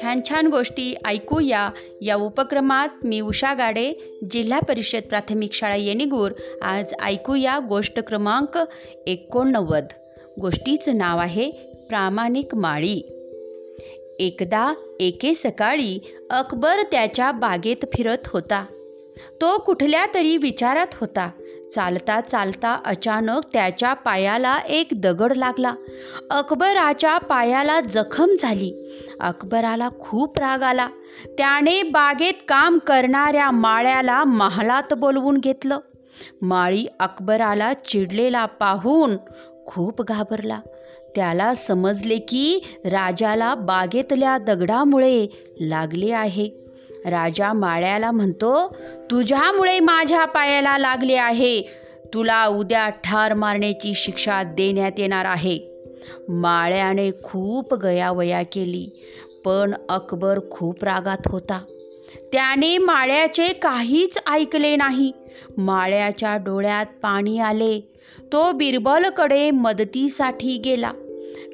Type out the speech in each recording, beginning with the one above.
छान छान गोष्टी ऐकूया. या उपक्रमात मी उषा गाडे जिल्हा परिषद प्राथमिक शाळा येणीगूर. आज ऐकूया गोष्ट क्रमांक एकोणनव्वद. गोष्टीचं नाव आहे प्रामाणिक माळी. एकदा एके सकाळी अकबर त्याच्या बागेत फिरत होता. तो कुठल्या तरी विचारात होता. चालता चालता अचानक त्याच्या पायाला एक दगड लागला. अकबराच्या पायाला जखम झाली. अकबराला खूप राग आला. त्याने बागेत काम करणाऱ्या माळ्याला महालात बोलवून घेतलं. माळी अकबराला चिडलेला पाहून खूप घाबरला. त्याला समजले की राजाला बागेतल्या दगडामुळे लागले आहे. राजा माळ्याला म्हणतो तुझ्यामुळे माझ्या पायाला लागले आहे. तुला उद्या ठार मारण्याची शिक्षा देण्यात येणार आहे. माळ्याने खूप गयावया केली पण अकबर खूप रागात होता. त्याने माळ्याचे काहीच ऐकले नाही. माळ्याच्या डोळ्यात पाणी आले. तो बिरबलकडे मदतीसाठी गेला.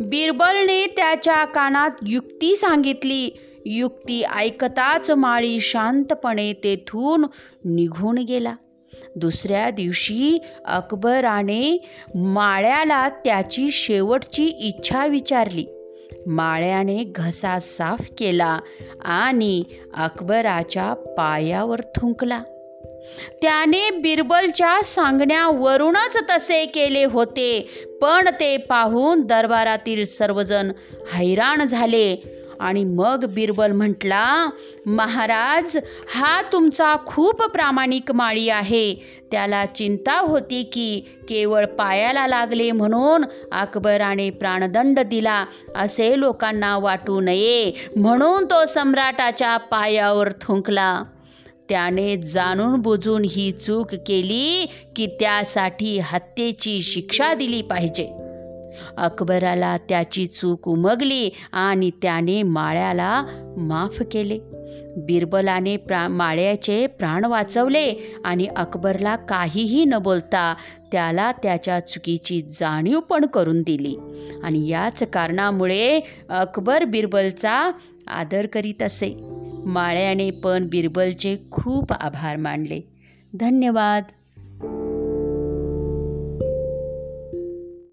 बिरबलने त्याच्या कानात युक्ती सांगितली युक्ती ऐकताच माळी शांतपणे तेथून निघून गेला. दुसऱ्या दिवशी अकबराने माळ्याला त्याची शेवटची इच्छा विचारली. माळ्याने घसा साफ केला आणि अकबराच्या पायावर थुंकला. त्याने बिरबलच्या सांगण्यावरूनच तसे केले होते पण ते पाहून दरबारातील सर्वजण हैराण झाले. आणि मग बिरबल म्हटला महाराज हा तुमचा खूप प्रामाणिक माळी आहे. त्याला चिंता होती की केवळ पायाला लागले म्हणून अकबराने प्राणदंड दिला. असे लोकांना वाटू नये म्हणून तो सम्राटाच्या पायावर थुंकला. त्याने जाणून बुजून ही चूक केली की त्यासाठी हत्येची शिक्षा दिली पाहिजे. अकबराला त्याची चूक उमगली आणि त्याने माळ्याला माफ केले. बिरबलाने प्रा माळ्याचे प्राण वाचवले आणि अकबरला काहीही न बोलता त्याला त्याच्या चुकीची जाणीव पण करून दिली. आणि याच कारणामुळे अकबर बिरबलचा आदर करीत असे. माळ्याने पण बिरबलचे खूप आभार मानले. धन्यवाद.